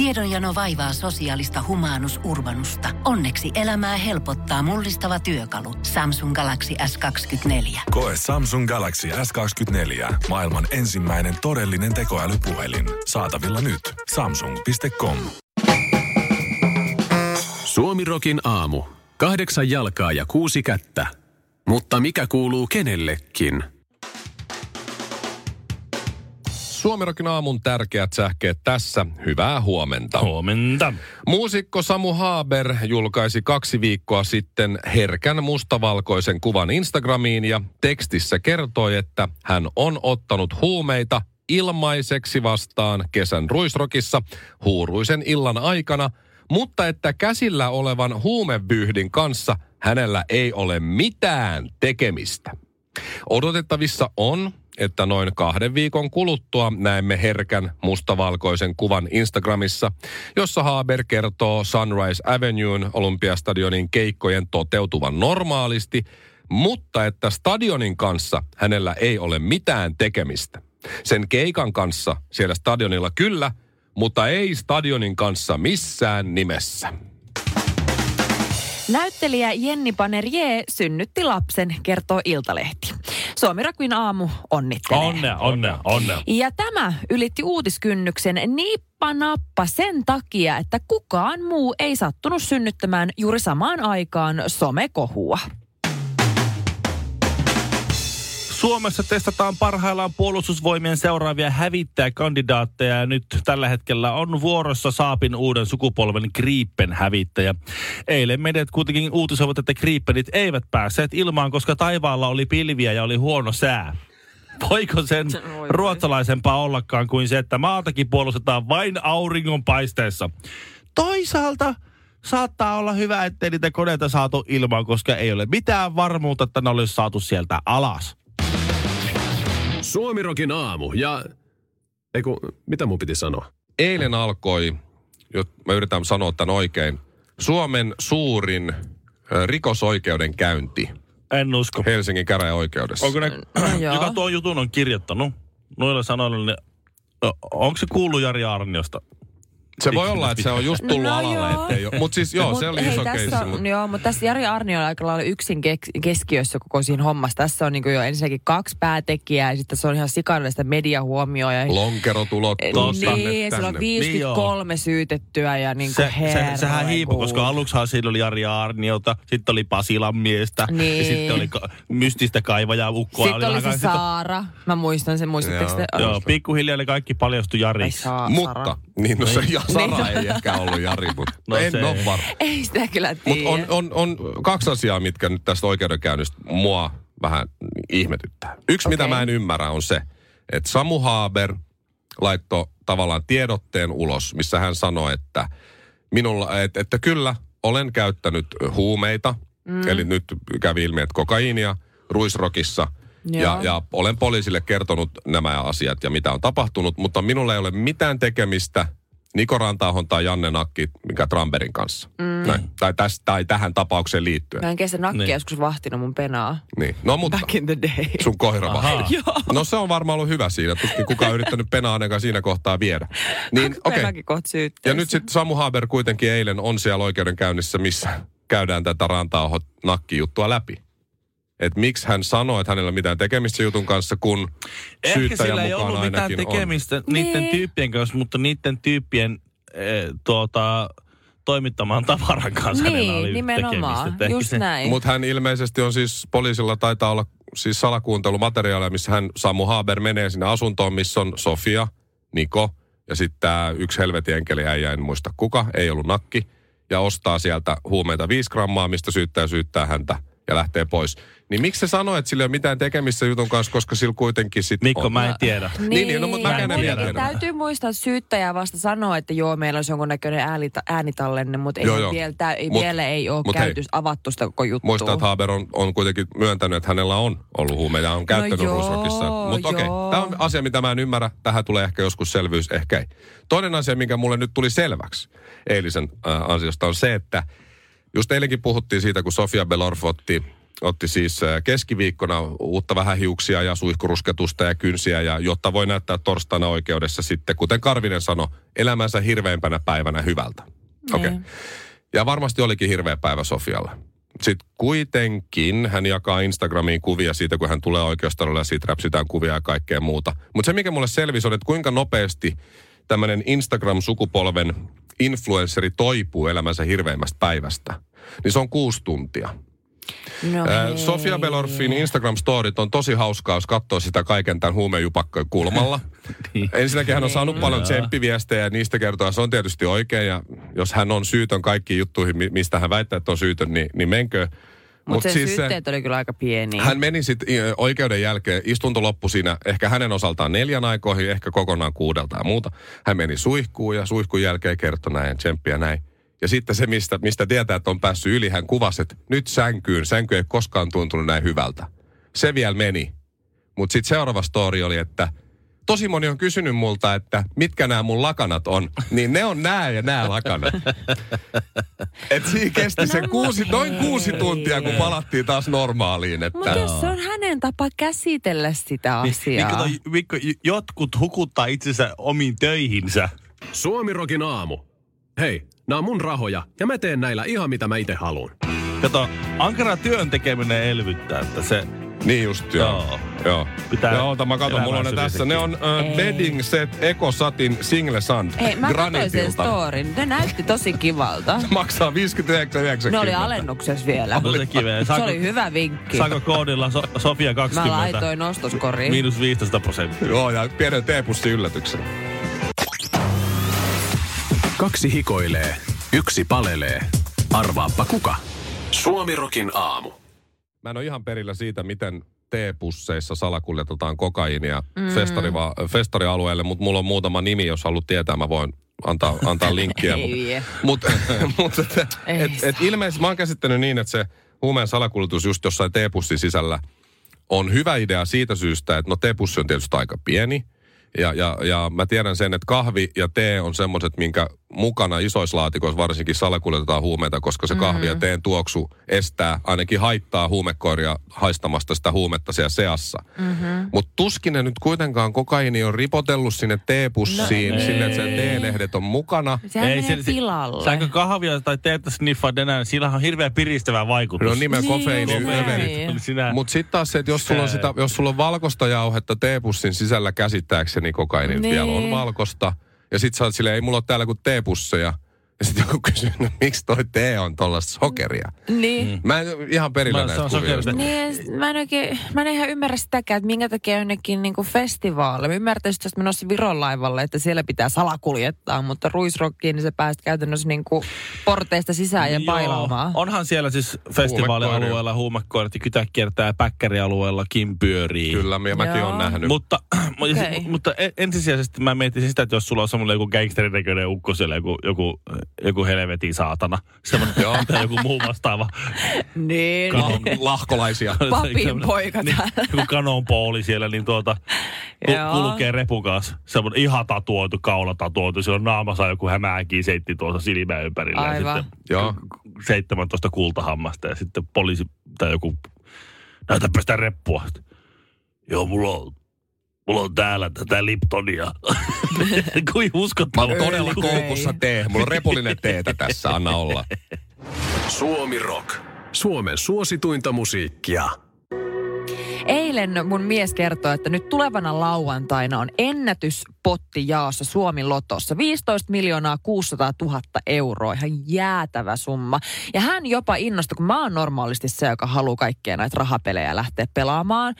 Tiedonjano vaivaa sosiaalista humanus urbanusta. Onneksi elämää helpottaa mullistava työkalu. Samsung Galaxy S24. Koe Samsung Galaxy S24. Maailman ensimmäinen todellinen tekoälypuhelin. Saatavilla nyt. Samsung.com. Suomirokin aamu. Kahdeksan jalkaa ja kuusi kättä. Mutta mikä kuuluu kenellekin? Suomirokin aamun tärkeät sähkeet tässä. Hyvää huomenta. Huomenta. Muusikko Samu Haaber julkaisi kaksi viikkoa sitten herkän mustavalkoisen kuvan Instagramiin ja tekstissä kertoi, että hän on ottanut huumeita ilmaiseksi vastaan kesän ruisrokissa huuruisen illan aikana, mutta että käsillä olevan huumevyhdin kanssa hänellä ei ole mitään tekemistä. Odotettavissa on, että noin kahden viikon kuluttua näemme herkän mustavalkoisen kuvan Instagramissa, jossa Haber kertoo Sunrise Avenuen Olympiastadionin keikkojen toteutuvan normaalisti, mutta että stadionin kanssa hänellä ei ole mitään tekemistä. Sen keikan kanssa siellä stadionilla kyllä, mutta ei stadionin kanssa missään nimessä. Näyttelijä Jenni Panerje synnytti lapsen, kertoo Iltalehti. Suomi Rakuin aamu onnittelee. Onnea, onnea, onnea. Ja tämä ylitti uutiskynnyksen nippa nappa sen takia, että kukaan muu ei sattunut synnyttämään juuri samaan aikaan somekohua. Suomessa testataan parhaillaan puolustusvoimien seuraavia hävittäjäkandidaatteja ja nyt tällä hetkellä on vuorossa Saapin uuden sukupolven Gripen hävittäjä. Eilen mediat kuitenkin uutisoivat, että Gripenit eivät päässeet ilmaan, koska taivaalla oli pilviä ja oli huono sää. Voiko sen ruotsalaisempaa ollakaan kuin se, että maatakin puolustetaan vain auringonpaisteessa? Toisaalta saattaa olla hyvä, ettei niitä koneita saatu ilmaan, koska ei ole mitään varmuutta, että ne olisi saatu sieltä alas. Suomirokin aamu ja... Eiku, mitä mun piti sanoa? Eilen alkoi, jo, mä yritän sanoa tämän oikein, Suomen suurin rikosoikeuden käynti En usko. Helsingin käräjäoikeudessa. Onko ne, No joo. joka tuon jutun on kirjoittanut, noilla sanoilla, niin onko se kuullut Jari Arniosta? Se voi olla, että se on just tullut No alalle, joo. ettei. Mutta siis joo, se Mut oli hei, iso tässä keissi. on, Mut Joo, mutta tässä Jari Arnio on aika lailla yksin keskiössä koko siinä hommassa. Tässä on niin jo ensinnäkin kaksi päätekijää ja sitten se on ihan sikallista mediahuomioa. Ja, lonkerot ulottuu niin, tänne, siellä on tänne. 53 syytettyä ja niin Se, kuin se, sehän hiipui, koska aluksihan siinä oli Jari Arniota, sitten oli Pasilan miestä, Niin. ja sitten oli ka- mystistä kaivajaa ukkoa. Sitten oli vähän se sitä- Saara. Mä muistan sen, muistatteko Joo. te? Joo, pikkuhiljaa ne kaikki paljastui Jariksi. Mutta, niin no se ja Sara Niin. ei ehkä ollut Jari, mutta No en se ole ei. varma. Ei sitä kyllä Mutta tiedä. on, on, on kaksi asiaa, mitkä nyt tästä oikeudenkäynnistä mua vähän ihmetyttää. Yksi, okay. mitä mä en ymmärrä, on se, että Samu Haaber laittoi tavallaan tiedotteen ulos, missä hän sanoi, että, minulla, että, että kyllä olen käyttänyt huumeita, mm. eli nyt kävi ilmi, että kokaiinia ruisrokissa, ja, ja olen poliisille kertonut nämä asiat ja mitä on tapahtunut, mutta minulla ei ole mitään tekemistä Niko Rantaahon tai Janne Nakki, mikä Tramberin kanssa. Mm. Näin. Tai, täs, tai tähän tapaukseen liittyen. Mä en kestä nakkia Niin. joskus vahtinut mun penaa. Niin. No mutta Back in the day. sun koira vahti. No se on varmaan ollut hyvä siinä. Tuskin kukaan on yrittänyt penaa ainakaan siinä kohtaa viedä. Niin, okei. Kohta Ja nyt sitten Samu Haber kuitenkin eilen on siellä oikeudenkäynnissä, missä käydään tätä rantaa nakki-juttua läpi. Että miksi hän sanoi, että hänellä ei mitään tekemistä jutun kanssa, kun Ehkä syyttäjän sillä ei mukaan ollut mitään ainakin tekemistä Niin. niiden tyyppien kanssa, mutta niiden tyyppien eh, tuota, toimittamaan tavaran kanssa hänellä oli Niin, nimenomaan. tekemistä. Just näin. Mutta hän ilmeisesti on siis, poliisilla taitaa olla siis salakuuntelumateriaalia, missä hän, Samu Haber, menee sinne asuntoon, missä on Sofia, Niko ja sitten tämä yksi helvetin enkeli äijä, en muista kuka, ei ollut nakki, ja ostaa sieltä huumeita 5 grammaa, mistä syyttää syyttää häntä ja lähtee pois. Niin miksi se sanoo, että sillä ei ole mitään tekemistä jutun kanssa, koska sillä kuitenkin sitten Mikko, on. mä en tiedä. Niin, niin, no, mutta ja mäkään en kuitenkin tiedä. Täytyy muistaa, että syyttäjä vasta sanoa, että joo, meillä olisi jonkunnäköinen äänita, äänitallenne, mutta ei Joo, joo. vielä, tää, ei Mut- vielä ei ole mut hei, käyty, avattu sitä koko juttua. Muistaa, että Haber on, on kuitenkin myöntänyt, että hänellä on ollut huumeita ja on käyttänyt No joo, Ruisrockissa. Mutta okei, joo. tämä on asia, mitä mä en ymmärrä. Tähän tulee ehkä joskus selvyys, ehkä ei. Toinen asia, mikä mulle nyt tuli selväksi eilisen äh, ansiosta, on se, että just eilenkin puhuttiin siitä, kun Sofia Belorf otti otti siis keskiviikkona uutta vähän hiuksia ja suihkurusketusta ja kynsiä, ja jotta voi näyttää torstaina oikeudessa sitten, kuten Karvinen sanoi, elämänsä hirveimpänä päivänä hyvältä. Okei. Okay. Ja varmasti olikin hirveä päivä Sofialle. Sitten kuitenkin hän jakaa Instagramiin kuvia siitä, kun hän tulee oikeustalolle ja siitä räpsitään kuvia ja kaikkea muuta. Mutta se, mikä mulle selvisi, on, että kuinka nopeasti tämmöinen Instagram-sukupolven influensseri toipuu elämänsä hirveimmästä päivästä. Niin se on kuusi tuntia. No Sofia Belorfin Instagram-storit on tosi hauskaa, jos katsoo sitä kaiken tämän huumejupakkojen kulmalla. Niin. Ensinnäkin hän on saanut paljon tsemppiviestejä ja niistä kertoo, että se on tietysti oikein. Ja jos hän on syytön kaikkiin juttuihin, mi- mistä hän väittää, että on syytön, niin, niin menkö. Mutta Mut sen syytteet oli kyllä aika pieniä. hän meni sitten oikeuden jälkeen, istunto loppui siinä ehkä hänen osaltaan neljän aikoihin, ehkä kokonaan kuudelta ja muuta. Hän meni suihkuun ja suihkun jälkeen kertoi näin, tsemppiä näin. Ja sitten se, mistä, mistä tietää, että on päässyt yli, hän kuvasi, että nyt sänkyyn, sänky ei koskaan tuntunut näin hyvältä. Se vielä meni. Mutta sitten seuraava story oli, että tosi moni on kysynyt multa, että mitkä nämä mun lakanat on. Niin ne on nämä ja nämä lakanat. Et siinä kesti se kuusi, noin kuusi tuntia, kun palattiin taas normaaliin. Että... Mutta jos se on hänen tapa käsitellä sitä Niin, asiaa. kato, Mikko, j- jotkut hukuttaa itsensä omiin töihinsä. Suomirokin aamu. Hei, nämä on mun rahoja ja mä teen näillä ihan mitä mä itse haluan. Kato, ankara työn tekeminen elvyttää, että se... Niin just, joo. Joo. Joo. Pitää Joo, mä katon, mulla on ne tässä. Ne on uh, Ei. Bedding Set Eco Satin Single Sand Hei, mä katsoin sen storin. Ne näytti tosi kivalta. Maksaa 59,90. Ne oli alennuksessa vielä. No se kiveä. Se oli hyvä vinkki. Saako koodilla so, Sofia Mä 20? laitoin ostoskoriin. Miinus 15 prosenttia. Joo, ja pienen teepussi yllätyksen. Kaksi hikoilee, yksi palelee. Arvaappa kuka? Suomirokin aamu. Mä en ole ihan perillä siitä, miten teepusseissa salakuljetetaan kokaiinia mm. festariva, festarialueelle, mutta mulla on muutama nimi, jos haluat tietää, mä voin antaa, antaa linkkiä. Mutta mut, mut, et, et, et ilmeisesti mä oon käsittänyt niin, että se huumeen salakuljetus just jossain teepussin sisällä on hyvä idea siitä syystä, että no teepussi on tietysti aika pieni. Ja, ja, ja mä tiedän sen, että kahvi ja tee on semmoiset, minkä mukana isoissa laatikoissa varsinkin salakuljetetaan huumeita, koska se kahvi ja teen tuoksu estää, ainakin haittaa huumekoiria haistamasta sitä huumetta siellä seassa. Mm-hmm. Mutta tuskin ne nyt kuitenkaan kokaini on ripotellut sinne teepussiin, no, sinne, että se teelehdet on mukana. Sehän menee pilalle. Saanko kahvia tai teettä sniffaa enää, sillä on hirveän piristävä vaikutus. No nimen Niin, kofeiini. Sinä, Mutta sitten taas se, että jos sulla, on Se- sitä, jos sulla on valkoista jauhetta teepussin sisällä käsittääkseni kokaini niin. Niin. vielä on valkosta. Ja sit sä oot silleen, ei mulla ole täällä kuin teepusseja. Ja sitten joku kysyy, no miksi toi tee on tollasta sokeria? Niin. Mä en ihan perillä näistä kuvioista. Niin, ja mä en oikein, mä en ihan ymmärrä sitäkään, että minkä takia jonnekin niinku festivaali. Mä ymmärtäisin, että jos menossa Viron laivalle, että siellä pitää salakuljettaa, mutta ruisrokkiin, niin sä pääst käytännössä niinku porteista sisään ja bailaamaan. onhan siellä siis festivaalialueella huumekoirat ja kytä kiertää päkkärialueella Kim pyörii. Kyllä, mä, mäkin oon nähnyt. Mutta, okay. mutta en- ensisijaisesti mä mietin sitä, että jos sulla on semmoinen joku gangsterin näköinen ukko siellä, joku, joku, joku helvetin saatana, semmoinen tai joku muu vastaava Niin. kanon, Lahkolaisia. Papin poika niin, täällä. joku kanonpooli siellä, niin tuota, ku, Joo. kulkee repukas. Semmoinen ihan tatuoitu, kaula tatuoitu. Siellä on naamassa joku hämääkin seitti tuossa silmän ympärillä. Aivan. Ja sitten Joo. 17 kultahammasta ja sitten poliisi tai joku, näytäpä sitä reppua. Joo, mulla on, mulla on täällä tätä Liptonia. Kuin Mä uskottava. oon todella koukussa tee. Mulla on repullinen teetä tässä, anna olla. Suomi Rock. Suomen suosituinta musiikkia. Eilen mun mies kertoi, että nyt tulevana lauantaina on ennätyspotti jaossa Suomi Lotossa. 15 miljoonaa 600 000 euroa, ihan jäätävä summa. Ja hän jopa innostui, kun mä oon normaalisti se, joka haluaa kaikkea näitä rahapelejä lähteä pelaamaan,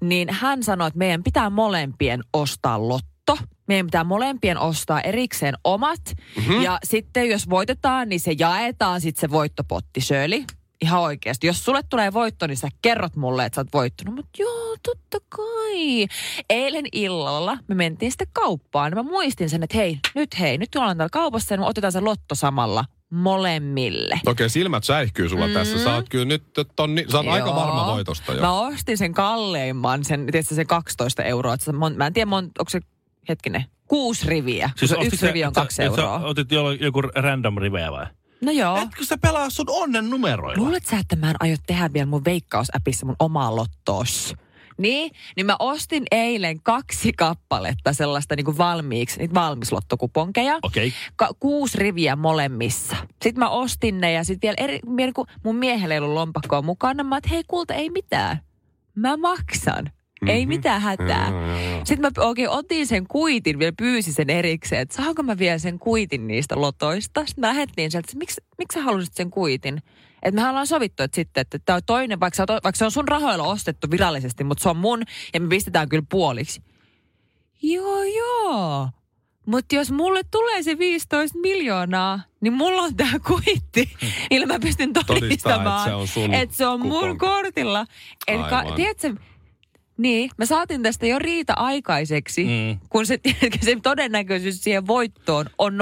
niin hän sanoi, että meidän pitää molempien ostaa lotto. Meidän pitää molempien ostaa erikseen omat. Mm-hmm. Ja sitten jos voitetaan, niin se jaetaan sitten se voittopotti. Shirley, ihan oikeasti. Jos sulle tulee voitto, niin sä kerrot mulle, että sä oot voittanut. Mutta joo, totta kai. Eilen illalla me mentiin sitten kauppaan. Ja mä muistin sen, että hei, nyt hei, nyt ollaan täällä kaupassa ja me otetaan se lotto samalla molemmille. Okei, silmät säihkyy sulla mm. tässä. Sä oot kyllä nyt, tonni, sä oot aika varma voitosta jo. Mä ostin sen kalleimman, sen, tietysti sen 12 euroa. Että se mon, mä en tiedä, mon, onko se, hetkinen, kuusi riviä. Siis yksi sä- rivi on kaksi sä euroa. Otit jolla- joku random riveä vai? No joo. Etkö sä pelaa sun onnen numeroilla? Luulet sä, että mä en aio tehdä vielä mun veikkausäpissä mun omaa lottoos? Niin, niin mä ostin eilen kaksi kappaletta sellaista niin kuin valmiiksi, niitä valmislottokuponkeja. Okei. Ka- kuusi riviä molemmissa. Sitten mä ostin ne ja sitten vielä eri, kun mun miehellä ei ollut lompakkoa mukana, mä että hei kulta, ei mitään. Mä maksan. Mm-hmm. Ei mitään hätää. Joo, joo, joo. Sitten mä oikein otin sen kuitin, vielä pyysin sen erikseen, että saanko mä vielä sen kuitin niistä lotoista. Sitten mä lähettiin sieltä, että miksi, miksi sä halusit sen kuitin? Että me ollaan sovittu, että sitten, että tämä on toinen, vaikka, oot- vaikka se on sun rahoilla ostettu virallisesti, mutta se on mun ja me pistetään kyllä puoliksi. Joo, joo. Mutta jos mulle tulee se 15 miljoonaa, niin mulla on tämä kuitti. Millä mä pystyn todistamaan, että se on sun että se on mun kortilla. Ka, tiedätkö, niin, mä saatin tästä jo riita aikaiseksi, Mm. kun se, se todennäköisyys siihen voittoon on 0,0001.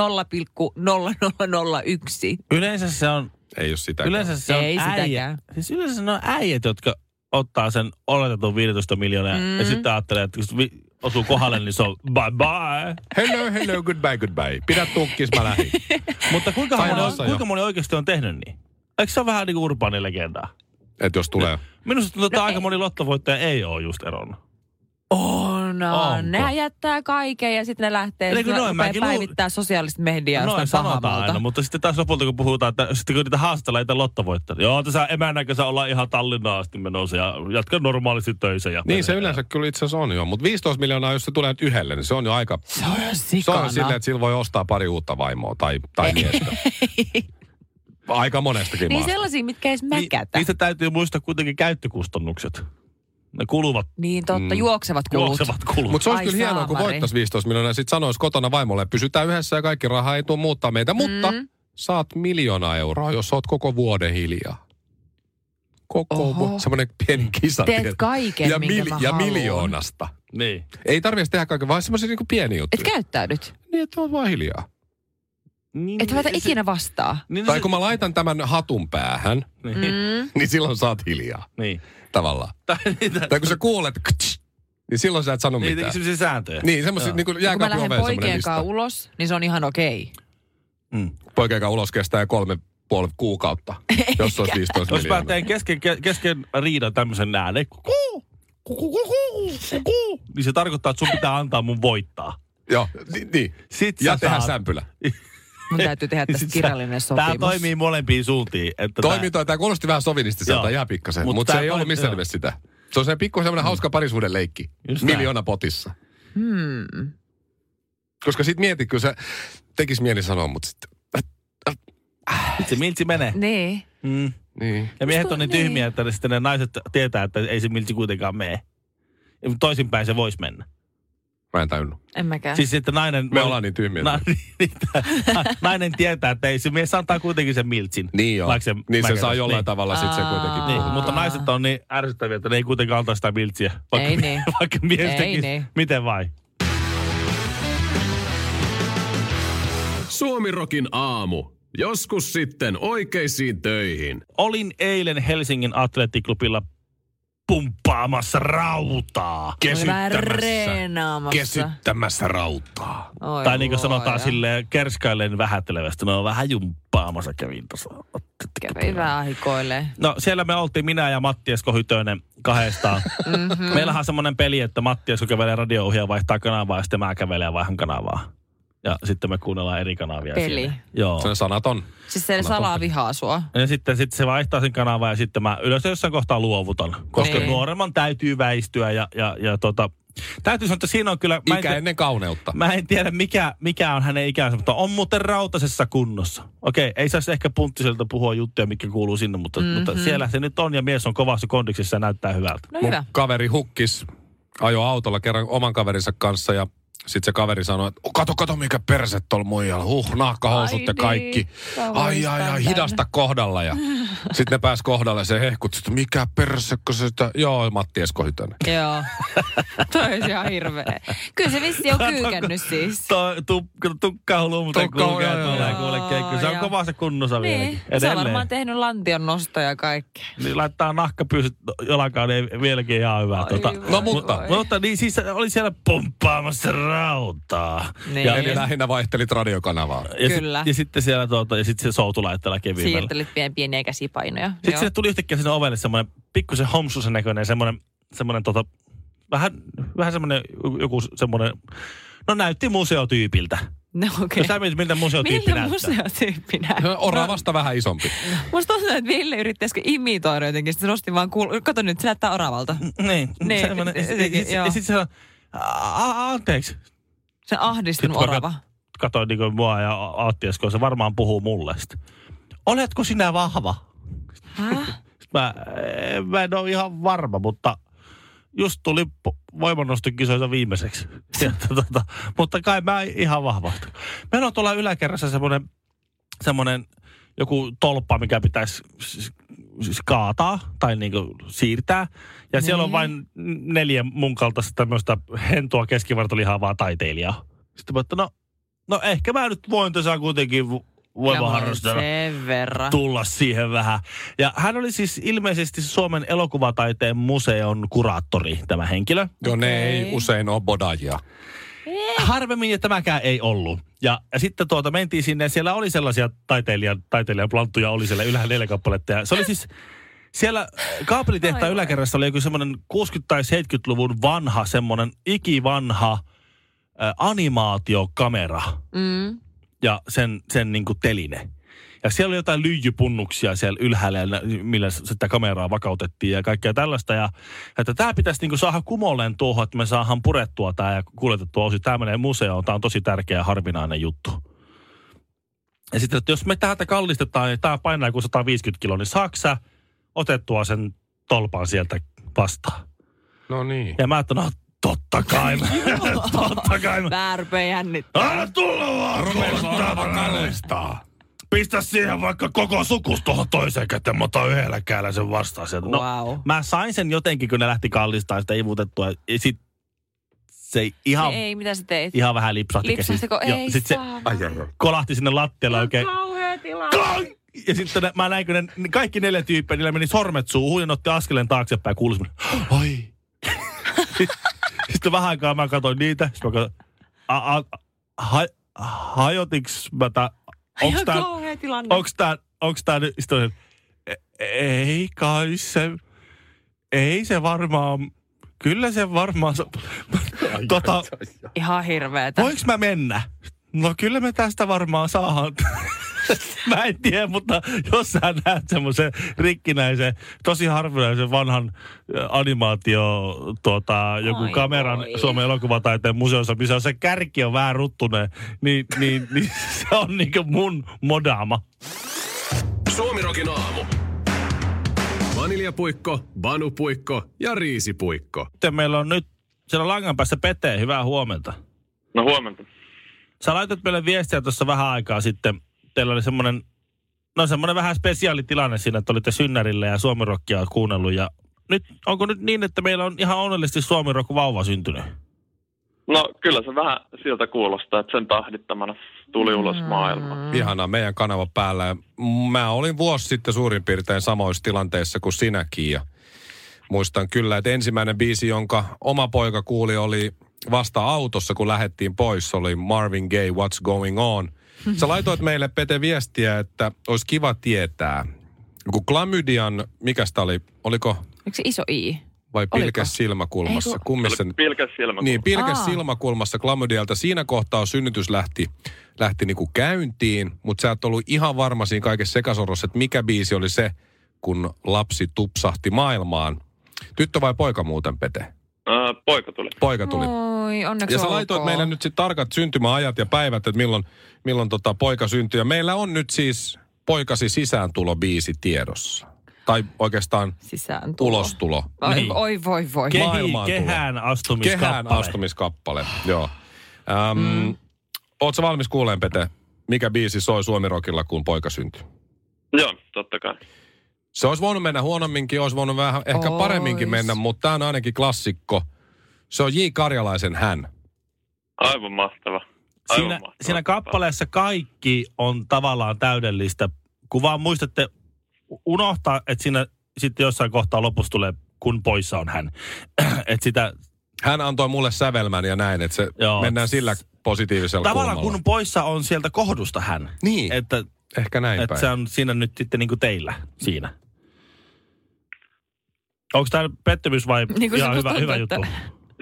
Yleensä se on, Ei ole sitä. yleensä se on Ei äijä. sitäkään. Siis yleensä ne on äijät, jotka ottaa sen oletetun 15 miljoonaa mm. ja sitten ajattelee, että kun vi- osuu kohdalle, niin se on bye bye. Hello, hello, goodbye, goodbye. Pidä tukkis, mä lähdin. Mutta kuinka moni, kuinka moni oikeasti on tehnyt niin? Eikö se ole vähän niin kuin urbaani legendaa? Et jos tulee. Minusta tuntuu, että aika moni lottovoittaja ei ole just eronnut. On. Ne jättää kaiken ja sitten ne lähtee Eikö sitten noin? Mäkin luul- päivittää sosiaalista mediaa Noin sanotaan aina, mutta sitten taas lopulta kun puhutaan, että sitten kun niitä haastellaan niitä lottovoittajia. Joo, tässä emännäkössä ollaan ihan Tallinnaan asti menossa ja jatka normaalisti töissä. Ja Niin se yleensä kyllä itse asiassa on jo. Mutta 15 miljoonaa, jos se tulee nyt yhdelle, niin se on jo aika... Se on Se on sikana. silleen, että sillä voi ostaa pari uutta vaimoa tai, tai miestä. Aika monestakin Niin maasta. sellaisia, mitkä Ni, mäkätä. niistä täytyy muistaa kuitenkin käyttökustannukset. Ne kuluvat, Niin totta, Mm. juoksevat kulut. juoksevat kulut. Mutta se olisi Ai kyllä hienoa, kun voittaisi 15 miljoonaa ja sitten sanoisi kotona vaimolle, että pysytään yhdessä ja kaikki raha ei tule muuttaa meitä. Mutta Mm. saat miljoona euroa, jos oot koko vuoden hiljaa. Koko Oho. vuoden. Semmoinen pieni kisa. Teet kaiken, ja, mä ja haluan. miljoonasta. Niin. Ei tarvitse tehdä kaiken, vaan semmoisia niin pieni juttu. Et käyttäydyt. Niin, että oot vaan hiljaa. Niin Et mä se- ikinä vastaa. Niin, Tai se- kun mä laitan tämän hatun päähän, Niin. Mm. niin silloin saat hiljaa. niin. Tavallaan. Tai niitä, Tai kun sä kuulet, ktsch, niin silloin sä et sano niitä mitään. semmoisia sääntöjä. Niin, semmoisia niin kuin Ja kun mä jääkaapin lähden oveen semmoinen poikien kanssa ulos, niin se on ihan okei. Mm. Poikien ulos kestää kolme puoli kuukautta, jos se olisi 15 Jos mä teen kesken, ke- kesken riidan tämmöisen äänen, niin se tarkoittaa, että sun pitää antaa mun voittaa. Joo, niin. niin. Sit Ja tehdä sämpylä. Mun täytyy tehdä tästä kirjallinen sopimus. Tää toimii molempiin suuntiin. Että Toimii toi, tämä kuulosti vähän sovinistiselta ihan pikkasen, Mut mutta tää se ei ollut missään nimessä sitä. Se on se pikku semmoinen hauska parisuuden leikki. Just näin. Miljoona potissa. Hmm. Koska sit mietit, kun se tekisi mieli sanoa, mutta sitten... Nyt se miltsi menee. Niin. Mm. Niin. Ja miehet on niin Niin. tyhmiä, että ne sitten ne naiset tietää, että ei se miltsi kuitenkaan mene. Ja Toisinpäin se voisi mennä. Mä en tajunnut. En mäkään. Siis sitten nainen... Me ollaan niin tyhmiä. Na, na- nainen tietää, että ei se mies antaa kuitenkin sen miltsin. Niin joo. Se niin se saa jollain niin. tavalla sitten se kuitenkin. Niin, mutta naiset on niin ärsyttäviä, että ne ei kuitenkaan antaa sitä miltsiä. Vaikka, Ei niin. vaikka mies Ei tekisi, niin. miten vai? Suomirokin aamu. Joskus sitten oikeisiin töihin. Olin eilen Helsingin atleettiklubilla pumppaamassa rautaa. Reenaamassa. Kesyttämässä rautaa. Oi Tai niin kuin sanotaan silleen kerskailleen vähättelevästi, no vähän jumppaamassa kävin tuossa. Kävi vähän hikoilee. No siellä me oltiin minä ja Mattias Kohytönen kahdestaan. mm-hmm. Meillähän on semmoinen peli, että Mattias kun kävelee radio vaihtaa kanavaa ja sitten mä kävelen ja vaihan kanavaa. Ja sitten me kuunnellaan eri kanavia Peli. siellä. Joo. Se on sanaton. Siis se salaa vihaa sua. Ja sitten, sitten se vaihtaa sen kanavaa ja sitten mä yleensä jossain kohtaa luovutan. Koska Niin. nuoremman täytyy väistyä ja, ja, ja tota, täytyy sanoa, että siinä on kyllä... Mä en, Ikä tie- ennen kauneutta. mä en tiedä mikä, mikä on hänen ikänsä, mutta on muuten rautasessa kunnossa. Okei, ei saisi ehkä punttiselta puhua juttuja, mikä kuuluu sinne, mutta, mm-hmm. mutta siellä se nyt on ja mies on kovassa kondiksessa ja näyttää hyvältä. No Mun hyvä. kaveri hukkis ajo autolla kerran oman kaverinsa kanssa ja sitten se kaveri sanoi, että kato, kato mikä perse tuolla muijalla. Huh, nahkahousut ja kaikki. niin, Ai, ai, ai, hidasta kohdalla. Ja Sitten ne pääs kohdalle se hehkut, että mikä persekko se sitä... Joo, Matti Esko Hytönen. Joo. Toi olisi ihan hirveä. Kyllä se vissi on kyykännyt siis. Tukkahulu muuten Tukka- kulkee tuolla kuule keikku. Se on kovassa kunnossa vieläkin. Niin, se on varmaan tehnyt lantion nostoja ja kaikkea. Niin laittaa nahkapyysyt jalakaan, niin vieläkin ihan hyvä. Ai Tota, voi No, mutta- mutta niin siis oli siellä pumppaamassa rautaa. Niin. Ja, Eli ja, lähinnä vaihtelit radiokanavaa. ja, sit, Kyllä. ja, sitten siellä tuota, ja sitten se soutulaitteella kevyemmällä. Siirtelit pieniä, pieniä käsipainoja. Sitten Joo. sinne tuli yhtäkkiä sinne ovelle semmoinen pikkusen homsusen näköinen semmoinen, semmoinen tota, vähän, vähän semmoinen joku semmoinen, no näytti museotyypiltä. No okei. Okay. Jos sä mietit, miltä museotyyppi Millä näyttää. museotyyppi näyttää? No, Oravasta vähän isompi. Musta tuntuu, että Ville yritti äsken imitoida jotenkin. Sitten se nosti vaan kuul... Kato nyt, se näyttää oravalta. Niin, Niin, semmoinen. Ja sit- ja sit- joo. ja sitten se on, "A- anteeksi. Se ahdistunut Sitten orava. Katoin niin mua ja Aatti Esko, se varmaan puhuu mulle sitten. Oletko sinä vahva? Häh? Mä, eh, mä en ole ihan varma, mutta just tuli po- voimannostokisoissa viimeiseksi. Ja, tota, mutta kai mä ihan vahva. Meillä on tuolla yläkerrassa semmoinen, semmoinen joku tolppa, mikä pitäisi s- s- kaataa tai niinku siirtää. Ja siellä on Niin. vain neljä mun kaltaista tämmöistä hentoa keskivartalihavaa taiteilijaa. Sitten mä, että no, no ehkä mä nyt voin tässä kuitenkin vo- voimaharrastajana Sen verran. tulla siihen vähän. Ja hän oli siis ilmeisesti Suomen elokuvataiteen museon kuraattori, tämä henkilö. Joo, ne Okei. ei usein ole bodajia. Harvemmin ja tämäkään ei ollut. Ja, ja sitten tuota mentiin sinne siellä oli sellaisia taiteilijan, taiteilijan planttuja oli siellä ylhäällä neljä kappaletta. Ja se oli siis siellä kaapelitehtaan yläkerrassa oli joku semmoinen 60- tai 70-luvun vanha, semmoinen ikivanha ä, animaatiokamera Mm. ja sen, sen niin kuin teline. Ja siellä oli jotain lyijypunnuksia siellä ylhäällä, millä sitä kameraa vakautettiin ja kaikkea tällaista. Ja että tämä pitäisi niin kuin saada kumolleen tuohon, että me saadaan purettua tämä ja kuljetettua osi. Tämä menee museoon, tämä on tosi tärkeä ja harvinainen juttu. Ja sitten, että jos me täältä kallistetaan, niin tämä painaa kuin 150 kiloa, niin saako sä otettua sen tolpan sieltä vastaan? No niin. Ja mä ajattelin, no totta kai, totta kai. Mä, Mä rupean jännittämään. Anna tulla vaan, kuule, kallistaa. Pistä siihen vaikka koko sukus tuohon toiseen käteen, mutta otan yhdellä kädellä sen vastaan sieltä. No, Wow. mä sain sen jotenkin, kun ne lähti kallistamaan sitä ivutettua. Ja sit se ei ihan, Ei, ei, mitä sä teit? ihan vähän lipsahti. Lipsastiko? Joo, Ei sit se saa. kolahti sinne lattialle oikein. Kauhea tilanne. Ja sitten ne, mä näin, kun ne, ne kaikki neljä tyyppiä, niillä meni sormet suuhun ja ne otti askeleen taaksepäin ja kuului oi. sitten vähän aikaa mä katsoin niitä. Sitten mä katsoin, a, a, ha, hajotiks mä tää, onks tää, kauhea tilanne. onks tää, onks tää nyt, "E- ei kai se, ei se varmaan, kyllä se varmaan, so- tota, Ihan hirveetä. Voinko mä mennä? No kyllä me tästä varmaan saadaan. mä en tiedä, mutta jos sä näet semmoisen rikkinäisen, tosi harvinaisen vanhan äh, animaatio, tuota, joku Ai kameran voi. Suomen elokuvataiteen museossa, missä on se kärki on vähän ruttuneen, niin, niin, niin se on niinku mun modaama. Suomirokin aamu. Vaniljapuikko, banupuikko ja riisipuikko. Sitten meillä on nyt siellä langan päässä Pete, hyvää huomenta. No huomenta. Sä laitat meille viestiä tuossa vähän aikaa sitten. Teillä oli semmoinen, no semmoinen vähän spesiaalitilanne siinä, että olitte synnärillä ja suomirokkia kuunnellut. Ja nyt, onko nyt niin, että meillä on ihan onnellisesti suomirokk vauva syntynyt? No kyllä se vähän siltä kuulostaa, että sen tahdittamana tuli ulos maailmaan. Ihana meidän kanava päällä. Mä olin vuosi sitten suurin piirtein samoissa tilanteissa kuin sinäkin. Ja muistan kyllä, että ensimmäinen biisi, jonka oma poika kuuli, oli vasta autossa, kun lähdettiin pois. Oli Marvin Gaye, What's Going On. Sä laitoit meille, Pete, viestiä, että olisi kiva tietää. Kun klamydian, mikä sitä oli, oliko se iso I? vai Oliko? pilkäs silmäkulmassa? Ei kun- Kummissa pilkäs silmä. niin, pilkäs Aa. silmäkulmassa klamydialta. Siinä kohtaa synnytys lähti, lähti niinku käyntiin, mutta sä et ollut ihan varma siinä kaikessa sekasorossa, että mikä biisi oli se, kun lapsi tupsahti maailmaan. Tyttö vai poika muuten, Pete? Ää, poika tuli. Poika tuli. Oi, onneksi Ja sä olkoon. laitoit meille nyt sitten tarkat syntymäajat ja päivät, että milloin, milloin tota poika syntyi. Ja meillä on nyt siis poikasi sisääntulobiisi tiedossa. Tai oikeastaan Sisään tulo. ulostulo. Oi, Niin. oi, voi, voi. Kehi, Maailmaan kehään astumiskappale. Kehään astumiskappale, joo. Ähm, mm. Ootko valmis kuuleen, Pete, mikä biisi soi Suomirokilla, kun poika syntyi? Joo, totta kai. Se olisi voinut mennä huonomminkin, olisi voinut vähän ehkä Ois. paremminkin mennä, mutta tämä on ainakin klassikko. Se on J. Karjalaisen hän. Aivan mahtava. Aivan Siinä, mahtava. siinä kappaleessa kaikki on tavallaan täydellistä, kun vaan muistatte unohtaa, että siinä sitten jossain kohtaa lopussa tulee, kun poissa on hän. että sitä Hän antoi mulle sävelmän ja näin, että se Joo. mennään sillä positiivisella tavallaan kulmalla. kun poissa on sieltä kohdusta hän. Niin, Että, ehkä näin että päin. se on siinä nyt sitten niin kuin teillä siinä. Onko tämä pettymys vai Niin ihan hyvä, hyvä juttu?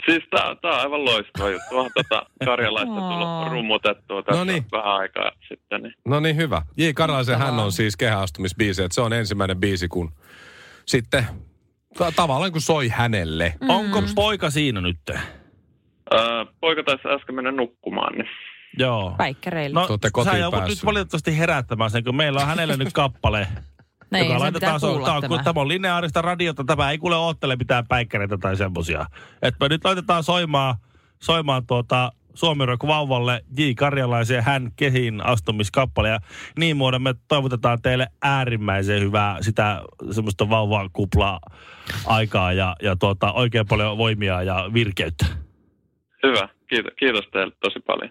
Siis tää, tää on aivan loistava juttu. Onhan tota karjalaista tullut rummutettua tässä No niin. vähän aikaa sitten. Niin. No niin, hyvä. J. Karjalaisen hän on siis kehäastumisbiisi, että se on ensimmäinen biisi, kun sitten ta- tavallaan kun soi hänelle. Mm. Onko poika siinä nyt? Ää, poika taisi äsken mennä nukkumaan, niin Joo. Päikkäreillä. No, sä joudut nyt valitettavasti herättämään sen, kun meillä on hänelle nyt kappale, Näin, joka laitetaan, se on, tämä. tämä on lineaarista radiota, tämä ei kuule oottele mitään päikkäreitä tai semmosia. Että me nyt laitetaan soimaan, soimaan tuota Suomi Rock vauvalle J. Karjalaisen hän kehiin astumiskappale. Ja niin muodon me toivotetaan teille äärimmäisen hyvää sitä semmoista vauvaa kuplaa aikaa ja, ja tuota, oikein paljon voimia ja virkeyttä. hyvä. Kiitos, kiitos teille tosi paljon.